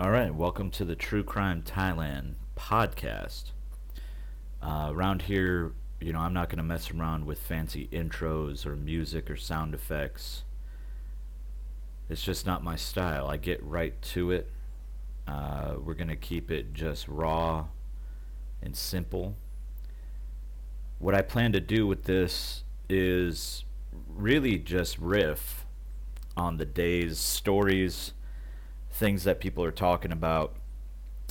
All right, welcome to the True Crime Thailand podcast. Uh, around here, you know, I'm not going to mess around with fancy intros or music or sound effects. It's just not my style. I get right to it. Uh, we're going to keep it just raw and simple. What I plan to do with this is really just riff on the day's stories things that people are talking about.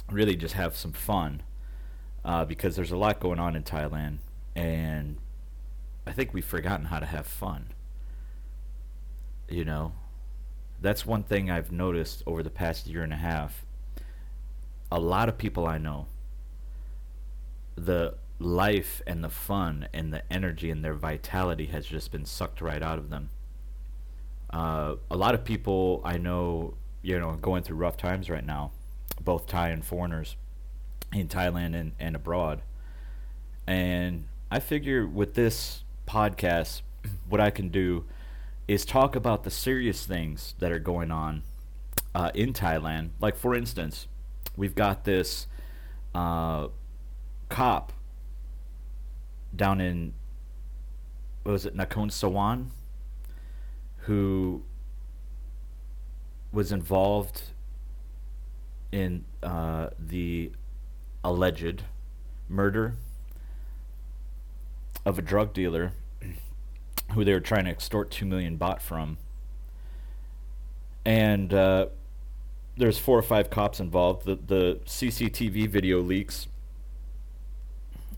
Really, just have some fun uh, because there's a lot going on in Thailand, and I think we've forgotten how to have fun. You know, that's one thing I've noticed over the past year and a half. A lot of people I know, the life and the fun and the energy and their vitality has just been sucked right out of them. Uh, a lot of people I know you know going through rough times right now, both Thai and foreigners in Thailand and, and abroad. And I figure with this podcast, what I can do is talk about the serious things that are going on uh, in Thailand. Like for instance, we've got this uh, cop down in what was it Nakhon Sawan who was involved in uh, the alleged murder of a drug dealer who they were trying to extort two million baht from. And uh, there's four or five cops involved. The the CCTV video leaks,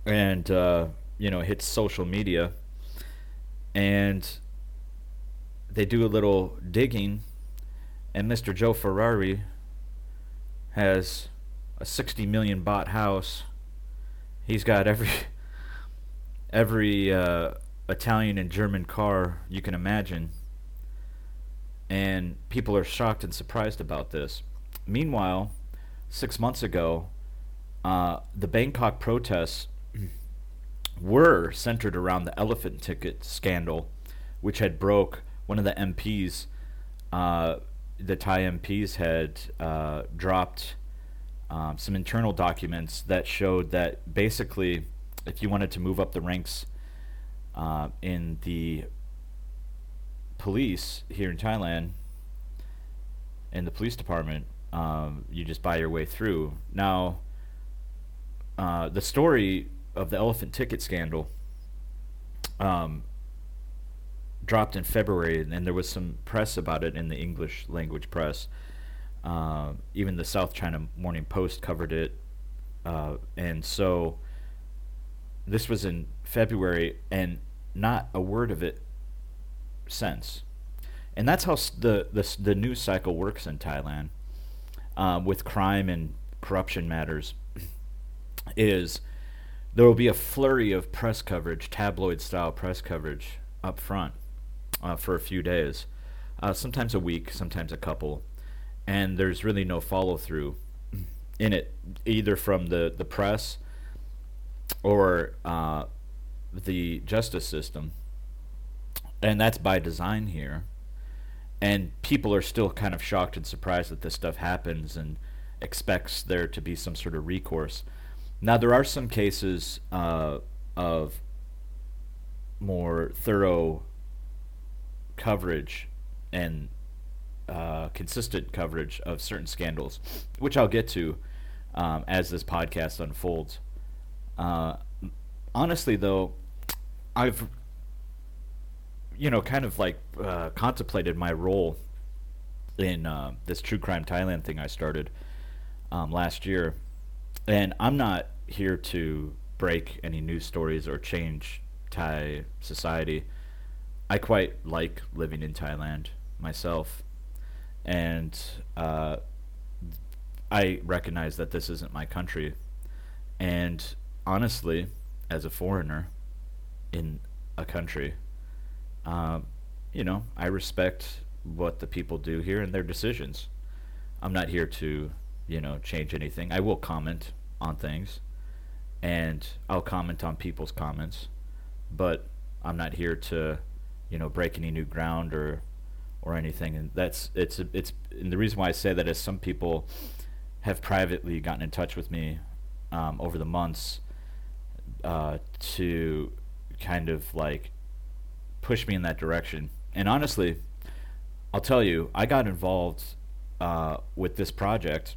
and uh, you know hits social media, and they do a little digging and Mr. Joe Ferrari has a 60 million baht house. He's got every every uh, Italian and German car you can imagine. And people are shocked and surprised about this. Meanwhile, six months ago, uh, the Bangkok protests were centered around the elephant ticket scandal, which had broke one of the MPs uh, the Thai MPs had uh, dropped um, some internal documents that showed that basically, if you wanted to move up the ranks uh, in the police here in Thailand, in the police department, um, you just buy your way through. Now, uh, the story of the elephant ticket scandal um, dropped in February, and there was some press about it in the English language press. Uh, even the South China Morning Post covered it, uh, and so this was in February, and not a word of it since. And that's how the the, the news cycle works in Thailand, uh, with crime and corruption matters. Is there will be a flurry of press coverage, tabloid style press coverage up front uh, for a few days, uh, sometimes a week, sometimes a couple, and there's really no follow through in it, either from the, the press or uh, the justice system. And that's by design here. And people are still kind of shocked and surprised that this stuff happens and expects there to be some sort of recourse. Now, there are some cases uh, of more thorough coverage and uh, consistent coverage of certain scandals, which I'll get to um, as this podcast unfolds. Uh, honestly, though, I've you know kind of like uh, contemplated my role in uh, this true crime Thailand thing I started um, last year, and I'm not here to break any news stories or change Thai society. I quite like living in Thailand myself, and uh, I recognize that this isn't my country. And honestly, as a foreigner in a country, uh, you know, I respect what the people do here and their decisions. I'm not here to, you know, change anything. I will comment on things, and I'll comment on people's comments, but I'm not here to you know break any new ground or or anything and that's it's it's and the reason why I say that is some people have privately gotten in touch with me um, over the months uh, to kind of like push me in that direction. And honestly, I'll tell you, I got involved uh, with this project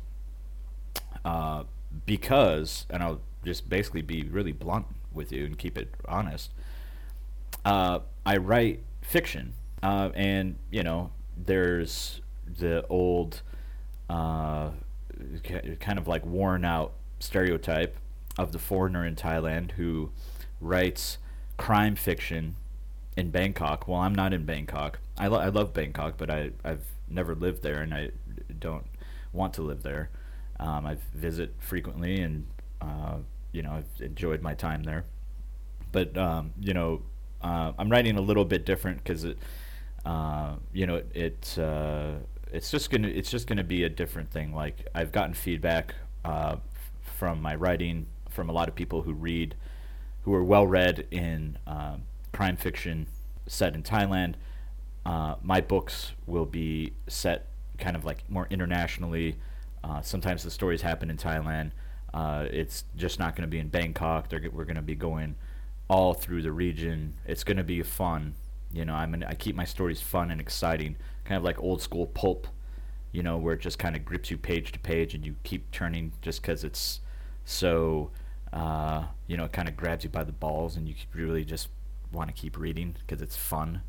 uh, because, and I'll just basically be really blunt with you and keep it honest. Uh, I write fiction, uh, and you know, there's the old, uh, kind of like worn out stereotype of the foreigner in Thailand who writes crime fiction in Bangkok. Well, I'm not in Bangkok. I, lo- I love Bangkok, but I, I've never lived there and I don't want to live there. Um, I visit frequently and, uh, you know, I've enjoyed my time there. But, um, you know, uh, I'm writing a little bit different because it, uh, you know, it, it uh, it's just gonna it's just gonna be a different thing. Like I've gotten feedback uh, from my writing from a lot of people who read, who are well read in um, crime fiction set in Thailand. Uh, my books will be set kind of like more internationally. Sometimes the stories happen in Thailand. Uh, it's just not going to be in Bangkok. They're, we're going to be going all through the region. It's going to be fun. You know, I'm I keep my stories fun and exciting, kind of like old school pulp. You know, where it just kind of grips you page to page, and you keep turning just because it's so. Uh, you know, it kind of grabs you by the balls, and you really just want to keep reading because it's fun.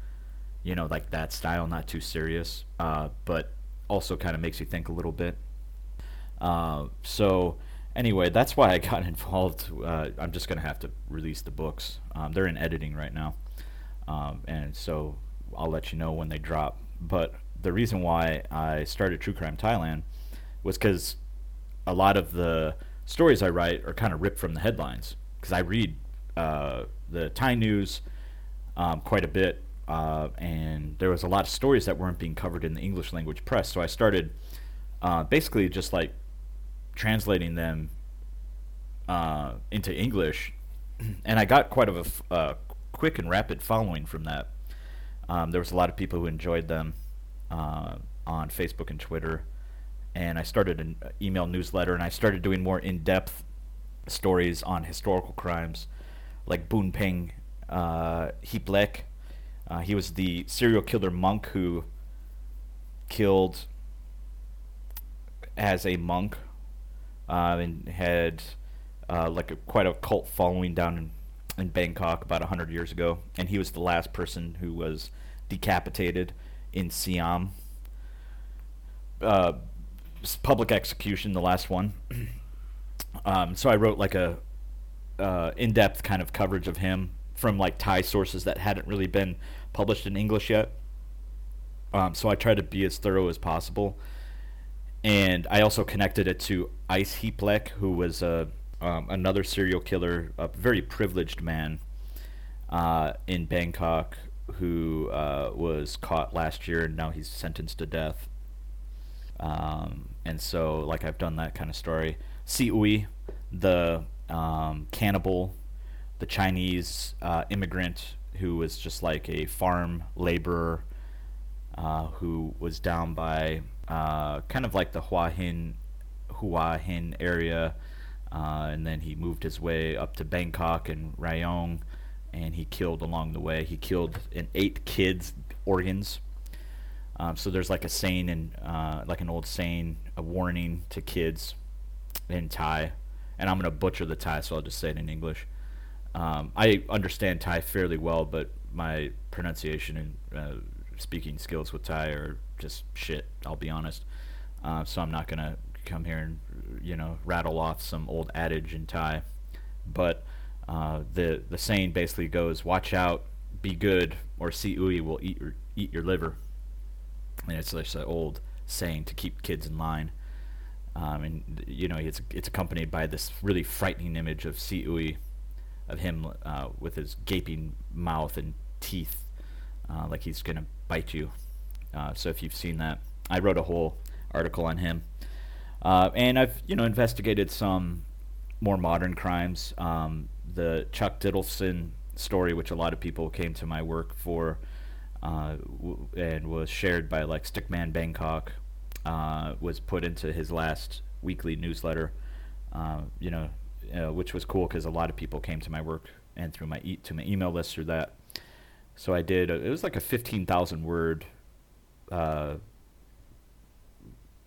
You know, like that style, not too serious, uh, but also kind of makes you think a little bit. Uh, so anyway, that's why I got involved. Uh, I'm just gonna have to release the books. Um, they're in editing right now, um, and so I'll let you know when they drop. But the reason why I started True Crime Thailand was because a lot of the stories I write are kind of ripped from the headlines. Because I read uh, the Thai news um, quite a bit, uh, and there was a lot of stories that weren't being covered in the English language press. So I started uh, basically just like translating them uh, into English, and I got quite of a uh, quick and rapid following from that. Um, there was a lot of people who enjoyed them uh, on Facebook and Twitter, and I started an email newsletter, and I started doing more in-depth stories on historical crimes, like Boon Peng uh. Uh, he was the serial killer monk who killed as a monk uh, and had uh, like a, quite a cult following down in, in Bangkok about 100 years ago. And he was the last person who was decapitated in Siam. Uh, public execution, the last one. um, so I wrote like a uh, in-depth kind of coverage of him from like Thai sources that hadn't really been published in English yet. Um, so I tried to be as thorough as possible and I also connected it to Ice Heaplek, who was a um, another serial killer, a very privileged man uh, in Bangkok, who uh, was caught last year, and now he's sentenced to death. Um, and so, like, I've done that kind of story. Si Ui, the um, cannibal, the Chinese uh, immigrant who was just like a farm laborer uh, who was down by uh, kind of like the Hua Hin, Hua Hin area, uh, and then he moved his way up to Bangkok and Rayong, and he killed along the way. He killed an eight kids' organs. Um, so there's like a saying and uh, like an old saying, a warning to kids in Thai, and I'm gonna butcher the Thai, so I'll just say it in English. Um, I understand Thai fairly well, but my pronunciation and uh, speaking skills with Thai are just shit. I'll be honest. Uh, so I'm not gonna come here and you know rattle off some old adage in Thai, but uh, the the saying basically goes, "Watch out, be good, or si ui will eat your eat your liver." And it's just an old saying to keep kids in line. Um, and you know it's it's accompanied by this really frightening image of Si Ui, of him uh, with his gaping mouth and teeth, uh, like he's gonna bite you. Uh, so if you've seen that, I wrote a whole article on him, uh, and I've you know investigated some more modern crimes. Um, the Chuck Diddleston story, which a lot of people came to my work for, uh, w- and was shared by like Stickman Bangkok, uh, was put into his last weekly newsletter. Uh, you know, uh, which was cool because a lot of people came to my work and through my e- to my email list through that. So I did. A, it was like a fifteen thousand word uh,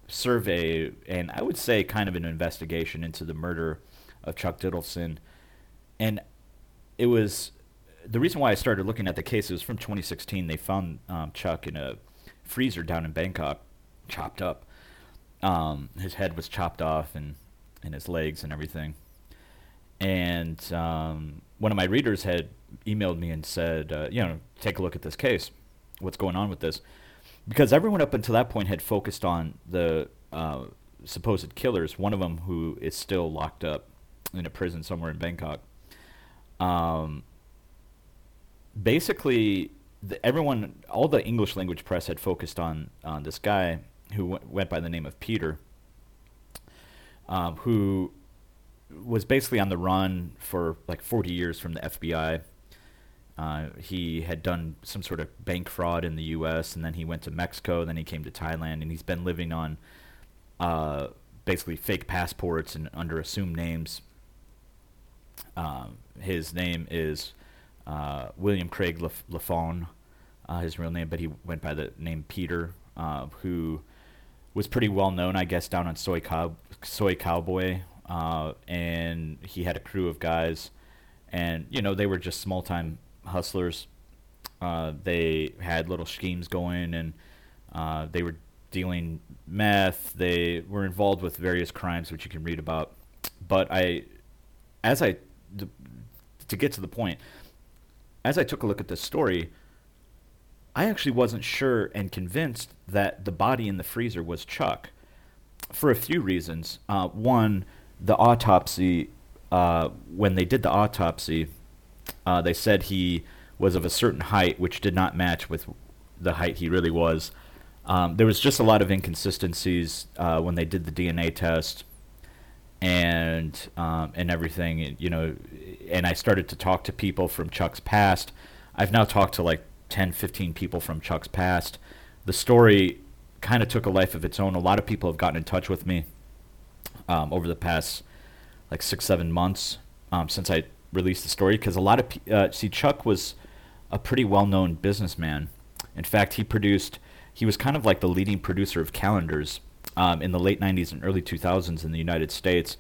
survey, and I would say kind of an investigation into the murder of Chuck Diddleston, and it was the reason why I started looking at the case was from 2016. They found um, Chuck in a freezer down in Bangkok, chopped up. Um, his head was chopped off and, and his legs and everything. And um, one of my readers had emailed me and said, uh, you know, take a look at this case. What's going on with this? Because everyone up until that point had focused on the uh, supposed killers, one of them who is still locked up in a prison somewhere in Bangkok. Um, basically, the, everyone, all the English language press had focused on on this guy who w- went by the name of Peter, um, who was basically on the run for like 40 years from the FBI. Uh, he had done some sort of bank fraud in the U.S. and then he went to Mexico. Then he came to Thailand, and he's been living on uh, basically fake passports and under assumed names. Um, his name is uh, William Craig Lafon, uh, his real name, but he went by the name Peter, uh, who was pretty well known, I guess, down on Soi, Cow- Soi Cowboy, uh, and he had a crew of guys, and you know they were just small time hustlers. Uh, they had little schemes going, and uh, they were dealing meth. They were involved with various crimes, which you can read about. But I, as I, to get to the point, as I took a look at this story, I actually wasn't sure and convinced that the body in the freezer was Chuck for a few reasons. Uh, one, the autopsy, uh, when they did the autopsy, uh, they said he was of a certain height, which did not match with the height he really was. Um, there was just a lot of inconsistencies uh, when they did the DNA test and um, and everything. You know, and I started to talk to people from Chuck's past. I've now talked to like 10, 15 people from Chuck's past. The story kind of took a life of its own. A lot of people have gotten in touch with me um, over the past like six, seven months um, since I released the story because a lot of uh, see Chuck was a pretty well-known businessman. In fact, he produced he was kind of like the leading producer of calendars um, in the late 90s and early 2000s in the United States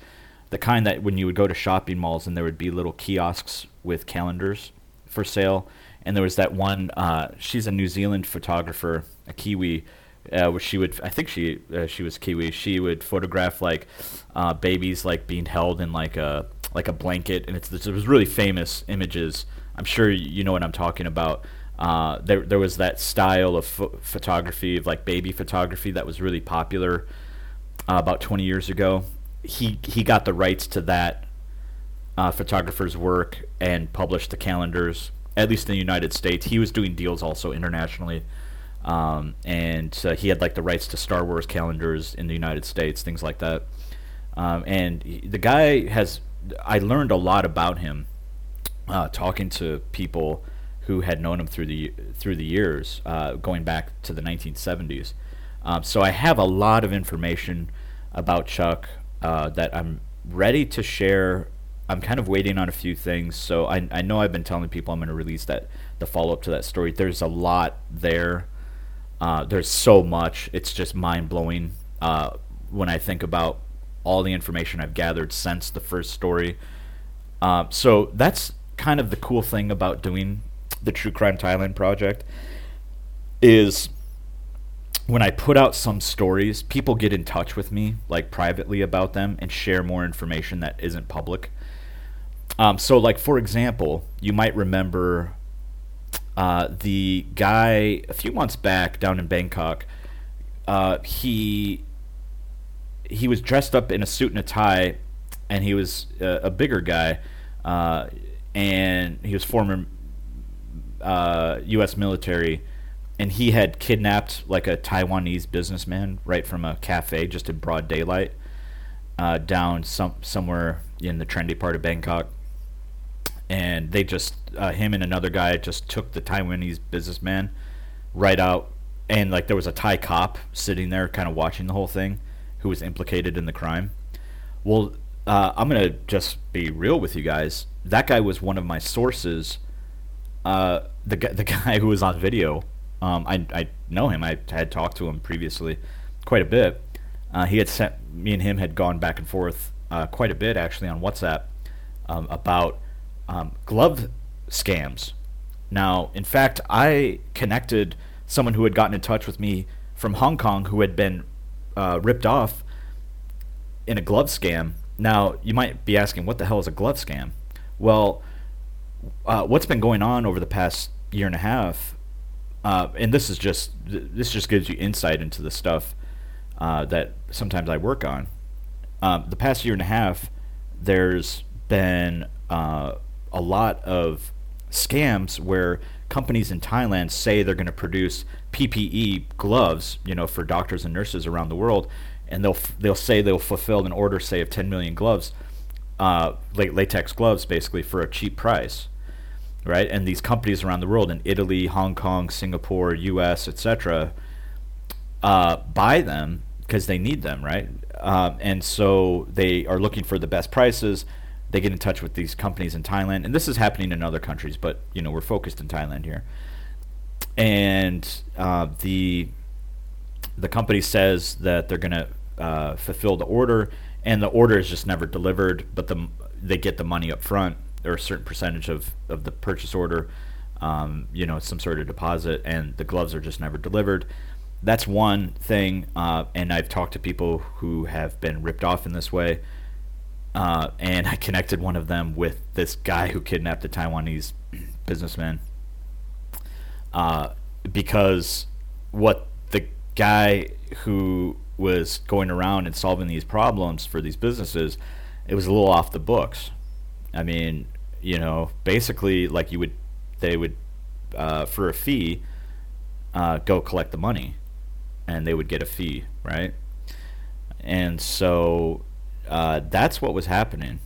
the kind that when you would go to shopping malls and there would be little kiosks with calendars for sale. And there was that one. Uh, she's a New Zealand photographer, a Kiwi, uh, where she would. I think she uh, she was Kiwi. She would photograph like uh, babies like being held in like a like a blanket, and it's it was really famous images. I'm sure you know what I'm talking about. Uh, there there was that style of ph- photography of like baby photography that was really popular uh, about 20 years ago he he got the rights to that uh, photographer's work and published the calendars, at least in the United States. He was doing deals also internationally, um, and uh, he had like the rights to Star Wars calendars in the United States, things like that. Um, and he, the guy has, I learned a lot about him, uh, talking to people who had known him through the through the years, uh, going back to the 1970s. Um, so I have a lot of information about Chuck uh, that I'm ready to share. I'm kind of waiting on a few things. So I, I know I've been telling people I'm going to release that the follow up to that story. There's a lot there. Uh, there's so much. It's just mind blowing uh, when I think about all the information I've gathered since the first story. Uh, so that's kind of the cool thing about doing the True Crime Thailand project is when I put out some stories, people get in touch with me, like privately about them, and share more information that isn't public. Um, so, like for example, you might remember uh, the guy a few months back down in Bangkok. Uh, he he was dressed up in a suit and a tie, and he was uh, a bigger guy, uh, and he was former U.S. Uh, military and he had kidnapped like a Taiwanese businessman right from a cafe just in broad daylight uh, down some somewhere in the trendy part of Bangkok. And they just uh, him and another guy just took the Taiwanese businessman right out and like there was a Thai cop sitting there, kind of watching the whole thing, who was implicated in the crime. Well, uh, I'm gonna just be real with you guys. That guy was one of my sources. Uh, the the guy who was on video, um, I I know him. I had talked to him previously, quite a bit. Uh, he had sent me and him had gone back and forth uh, quite a bit actually on WhatsApp um, about um, glove scams. Now, in fact, I connected someone who had gotten in touch with me from Hong Kong who had been uh, ripped off in a glove scam. Now, you might be asking, what the hell is a glove scam? Well, uh, what's been going on over the past year and a half, uh, and this is just this just gives you insight into the stuff uh, that sometimes I work on. Um, the past year and a half, there's been uh, a lot of scams where companies in Thailand say they're going to produce PPE gloves, you know, for doctors and nurses around the world, and they'll they'll say they'll fulfill an order, say of 10 million gloves, uh, latex gloves, basically for a cheap price, right? And these companies around the world in Italy, Hong Kong, Singapore, U.S., etc., uh, buy them because they need them, right? Um, and so they are looking for the best prices they get in touch with these companies in Thailand, and this is happening in other countries, but you know we're focused in Thailand here. And uh, the the company says that they're going to uh, fulfill the order, and the order is just never delivered, but the they get the money up front or a certain percentage of, of the purchase order, um, you know, some sort of deposit, and the gloves are just never delivered. That's one thing, uh, and I've talked to people who have been ripped off in this way. Uh, and I connected one of them with this guy who kidnapped a Taiwanese businessman. Uh, because what the guy who was going around and solving these problems for these businesses, it was a little off the books. I mean, you know, basically, like you would, they would, uh, for a fee, uh, go collect the money, and they would get a fee, right? And so uh, that's what was happening.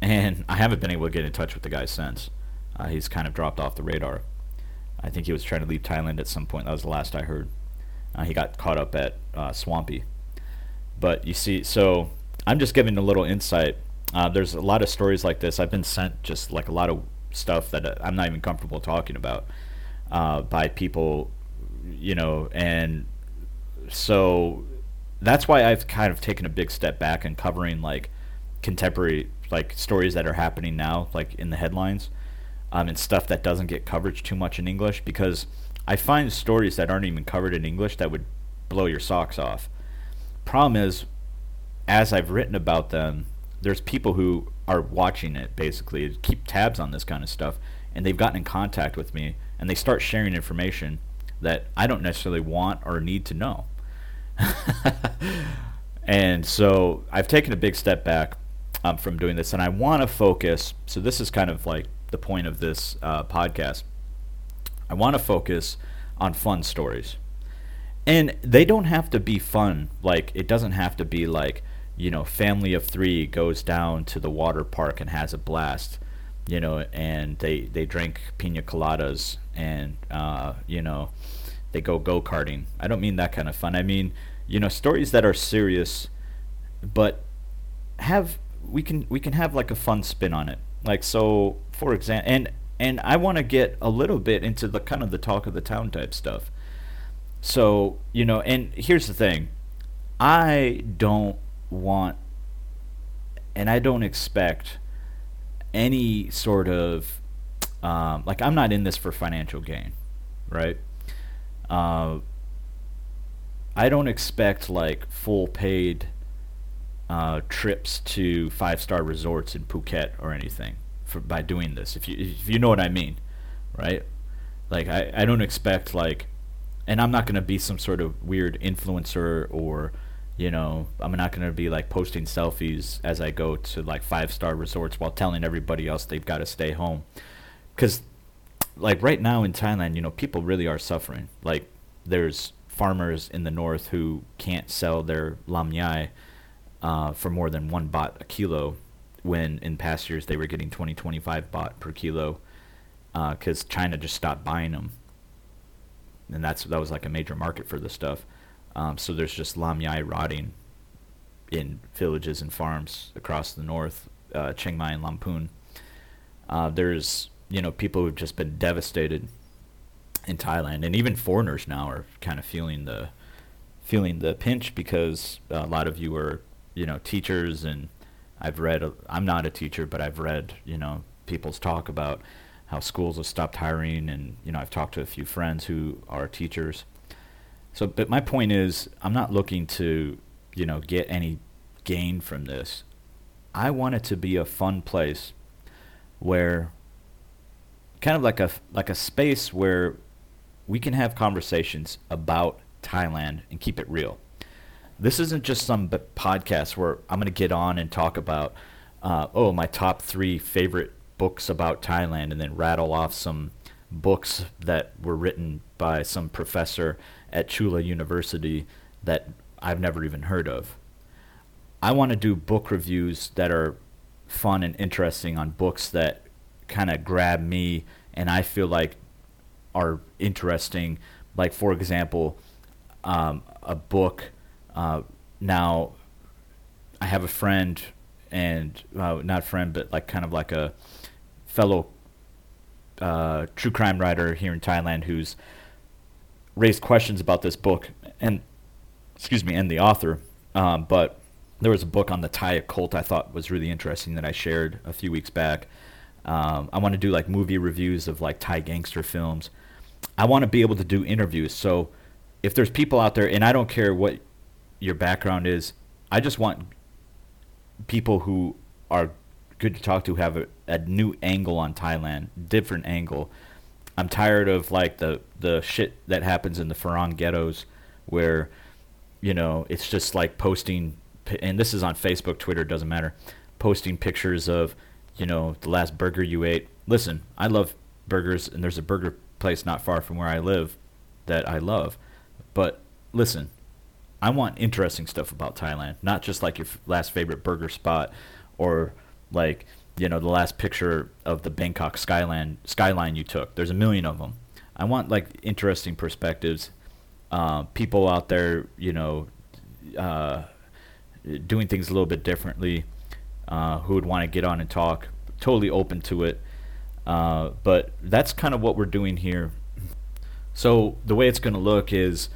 And I haven't been able to get in touch with the guy since. Uh, he's kind of dropped off the radar. I think he was trying to leave Thailand at some point. That was the last I heard. Uh, he got caught up at uh, Swampy. But you see, so I'm just giving a little insight. Uh, there's a lot of stories like this. I've been sent just like a lot of stuff that uh, I'm not even comfortable talking about by people, you know, and so that's why I've kind of taken a big step back and covering like contemporary like stories that are happening now, like in the headlines, um, and stuff that doesn't get coverage too much in English because I find stories that aren't even covered in English that would blow your socks off. Problem is, as I've written about them, there's people who are watching it basically, keep tabs on this kind of stuff, and they've gotten in contact with me and they start sharing information that I don't necessarily want or need to know. and so I've taken a big step back um, from doing this, and I want to focus. So this is kind of like the point of this uh, podcast. I want to focus on fun stories, and they don't have to be fun. Like it doesn't have to be like you know, family of three goes down to the water park and has a blast. You know, and they they drink pina coladas and uh, you know they go go karting. I don't mean that kind of fun. I mean, you know, stories that are serious, but have we can we can have like a fun spin on it. Like so, for example, and and I want to get a little bit into the kind of the talk of the town type stuff. So you know, and here's the thing, I don't want, and I don't expect any sort of um, like I'm not in this for financial gain, right? Uh, I don't expect like full paid uh, trips to five star resorts in Phuket or anything for by doing this. If you if you know what I mean, right? Like I, I don't expect like, and I'm not gonna be some sort of weird influencer or, you know, I'm not gonna be like posting selfies as I go to like five star resorts while telling everybody else they've got to stay home, because like right now in Thailand, you know, people really are suffering. Like there's farmers in the north who can't sell their lamyai uh, for more than one baht a kilo, when in past years they were getting 20, 25 baht per kilo, because uh, China just stopped buying them. and that's that was like a major market for this stuff. Um, so there's just lamyai rotting in villages and farms across the north, uh, Chiang Mai and Lamphun. Uh, there's you know people who've just been devastated in Thailand, and even foreigners now are kind of feeling the feeling the pinch because a lot of you are you know teachers, and I've read. I'm not a teacher, but I've read you know people's talk about how schools have stopped hiring, and you know I've talked to a few friends who are teachers. So, but my point is, I'm not looking to you know get any gain from this. I want it to be a fun place where kind of like a like a space where we can have conversations about Thailand and keep it real. This isn't just some podcast where I'm going to get on and talk about, uh, oh, my top three favorite books about Thailand and then rattle off some books that were written by some professor at Chula University that I've never even heard of. I want to do book reviews that are fun and interesting on books that kind of grab me and I feel like are interesting. Like for example, um, a book. Uh, now, I have a friend, and uh, not friend, but like kind of like a fellow uh, true crime writer here in Thailand who's raised questions about this book and excuse me and the author. Um, but there was a book on the Thai occult I thought was really interesting that I shared a few weeks back. Um, I want to do like movie reviews of like Thai gangster films. I want to be able to do interviews. So if there's people out there, and I don't care what your background is, I just want people who are good to talk to have a, a new angle on Thailand, different angle. I'm tired of like the the shit that happens in the Farang ghettos, where you know it's just like posting, and this is on Facebook, Twitter, doesn't matter, posting pictures of you know the last burger you ate. Listen, I love burgers, and there's a burger place not far from where I live that I love. But listen, I want interesting stuff about Thailand, not just like your f- last favorite burger spot or like you know the last picture of the Bangkok skyline skyline you took. There's a million of them. I want like interesting perspectives. Uh, people out there, you know, uh, doing things a little bit differently, uh, who would want to get on and talk. Totally open to it. Uh, but that's kind of what we're doing here. So the way it's going to look is,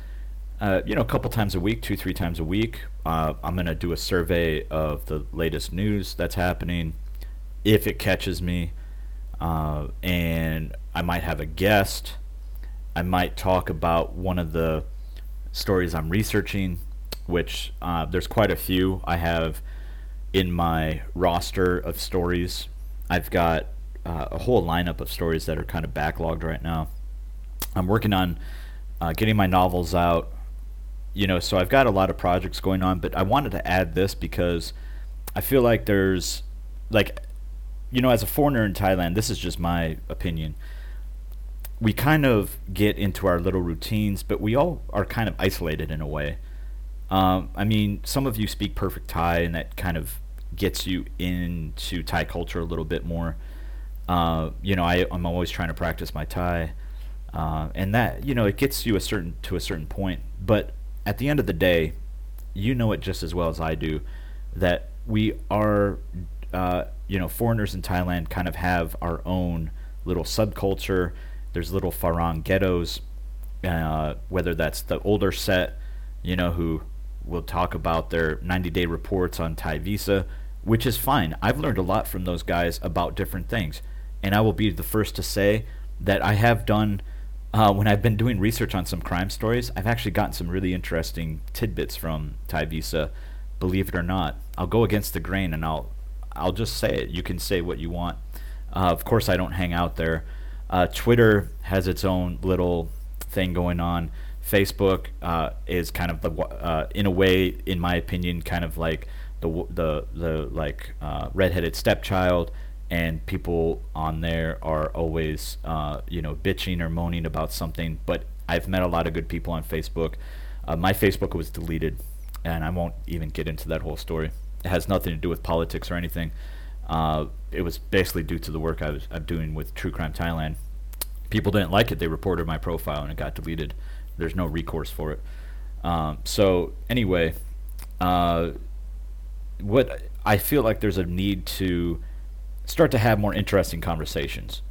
uh, you know, a couple times a week, two, three times a week. Uh, I'm going to do a survey of the latest news that's happening, if it catches me, uh, and I might have a guest. I might talk about one of the stories I'm researching, which uh, there's quite a few I have in my roster of stories. I've got uh, a whole lineup of stories that are kind of backlogged right now. I'm working on uh, getting my novels out, you know, so I've got a lot of projects going on, but I wanted to add this because I feel like there's, like, you know, as a foreigner in Thailand, this is just my opinion. We kind of get into our little routines, but we all are kind of isolated in a way. Um, I mean, some of you speak perfect Thai, and that kind of gets you into Thai culture a little bit more. Uh, you know, I, I'm always trying to practice my Thai, uh, and that you know it gets you a certain to a certain point. But at the end of the day, you know it just as well as I do that we are, uh, you know, foreigners in Thailand kind of have our own little subculture. There's little Farang ghettos, uh, whether that's the older set, you know, who will talk about their 90 day reports on Thai Visa, which is fine. I've learned a lot from those guys about different things and I will be the first to say that I have done uh, when I've been doing research on some crime stories. I've actually gotten some really interesting tidbits from Thai Visa. Believe it or not, I'll go against the grain and I'll I'll just say it. You can say what you want. Uh, of course, I don't hang out there. Uh, Twitter has its own little thing going on. Facebook uh, is kind of the uh, in a way, in my opinion, kind of like the the the like uh, redheaded stepchild and people on there are always uh, you know bitching or moaning about something but i've met a lot of good people on facebook uh, my facebook was deleted and i won't even get into that whole story it has nothing to do with politics or anything uh, it was basically due to the work I was I'm doing with True Crime Thailand, people didn't like it. They reported my profile and it got deleted. There's no recourse for it. Um, so anyway, uh, what I feel like there's a need to start to have more interesting conversations.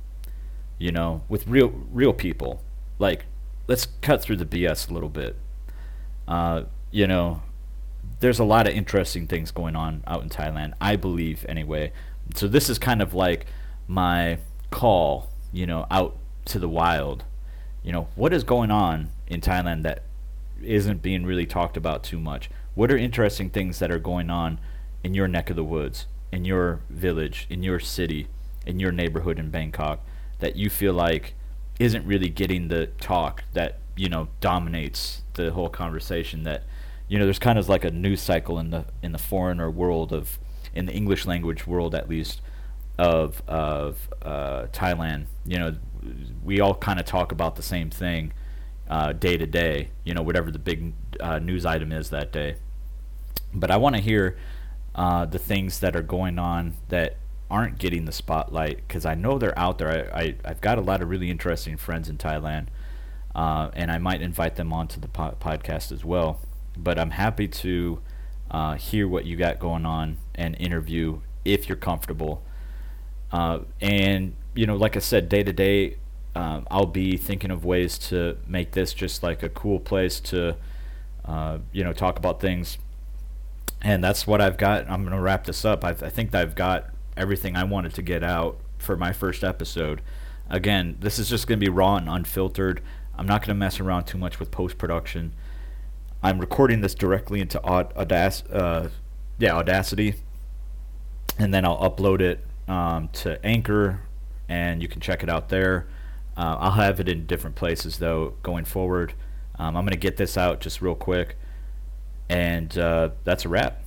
You know, with real real people. Like, let's cut through the BS a little bit. Uh, you know, there's a lot of interesting things going on out in Thailand. I believe anyway. So this is kind of like my call, you know, out to the wild. You know, what is going on in Thailand that isn't being really talked about too much? What are interesting things that are going on in your neck of the woods, in your village, in your city, in your neighborhood in Bangkok that you feel like isn't really getting the talk that, you know, dominates the whole conversation that you know, there's kind of like a news cycle in the in the foreigner world of in the English language world at least of of uh, Thailand. You know, we all kind of talk about the same thing day to day. You know, whatever the big uh, news item is that day. But I want to hear uh, the things that are going on that aren't getting the spotlight because I know they're out there. I, I have got a lot of really interesting friends in Thailand, uh, and I might invite them onto the po- podcast as well. But I'm happy to uh, hear what you got going on and interview if you're comfortable. Uh, and you know, like I said, day to day, um, I'll be thinking of ways to make this just like a cool place to, uh, you know, talk about things. And that's what I've got. I'm gonna wrap this up. I've, I think I've got everything I wanted to get out for my first episode. Again, this is just gonna be raw and unfiltered. I'm not gonna mess around too much with post production. I'm recording this directly into Audac- uh, yeah, Audacity, and then I'll upload it um, to Anchor, and you can check it out there. Uh, I'll have it in different places though going forward. Um, I'm gonna get this out just real quick, and uh, that's a wrap.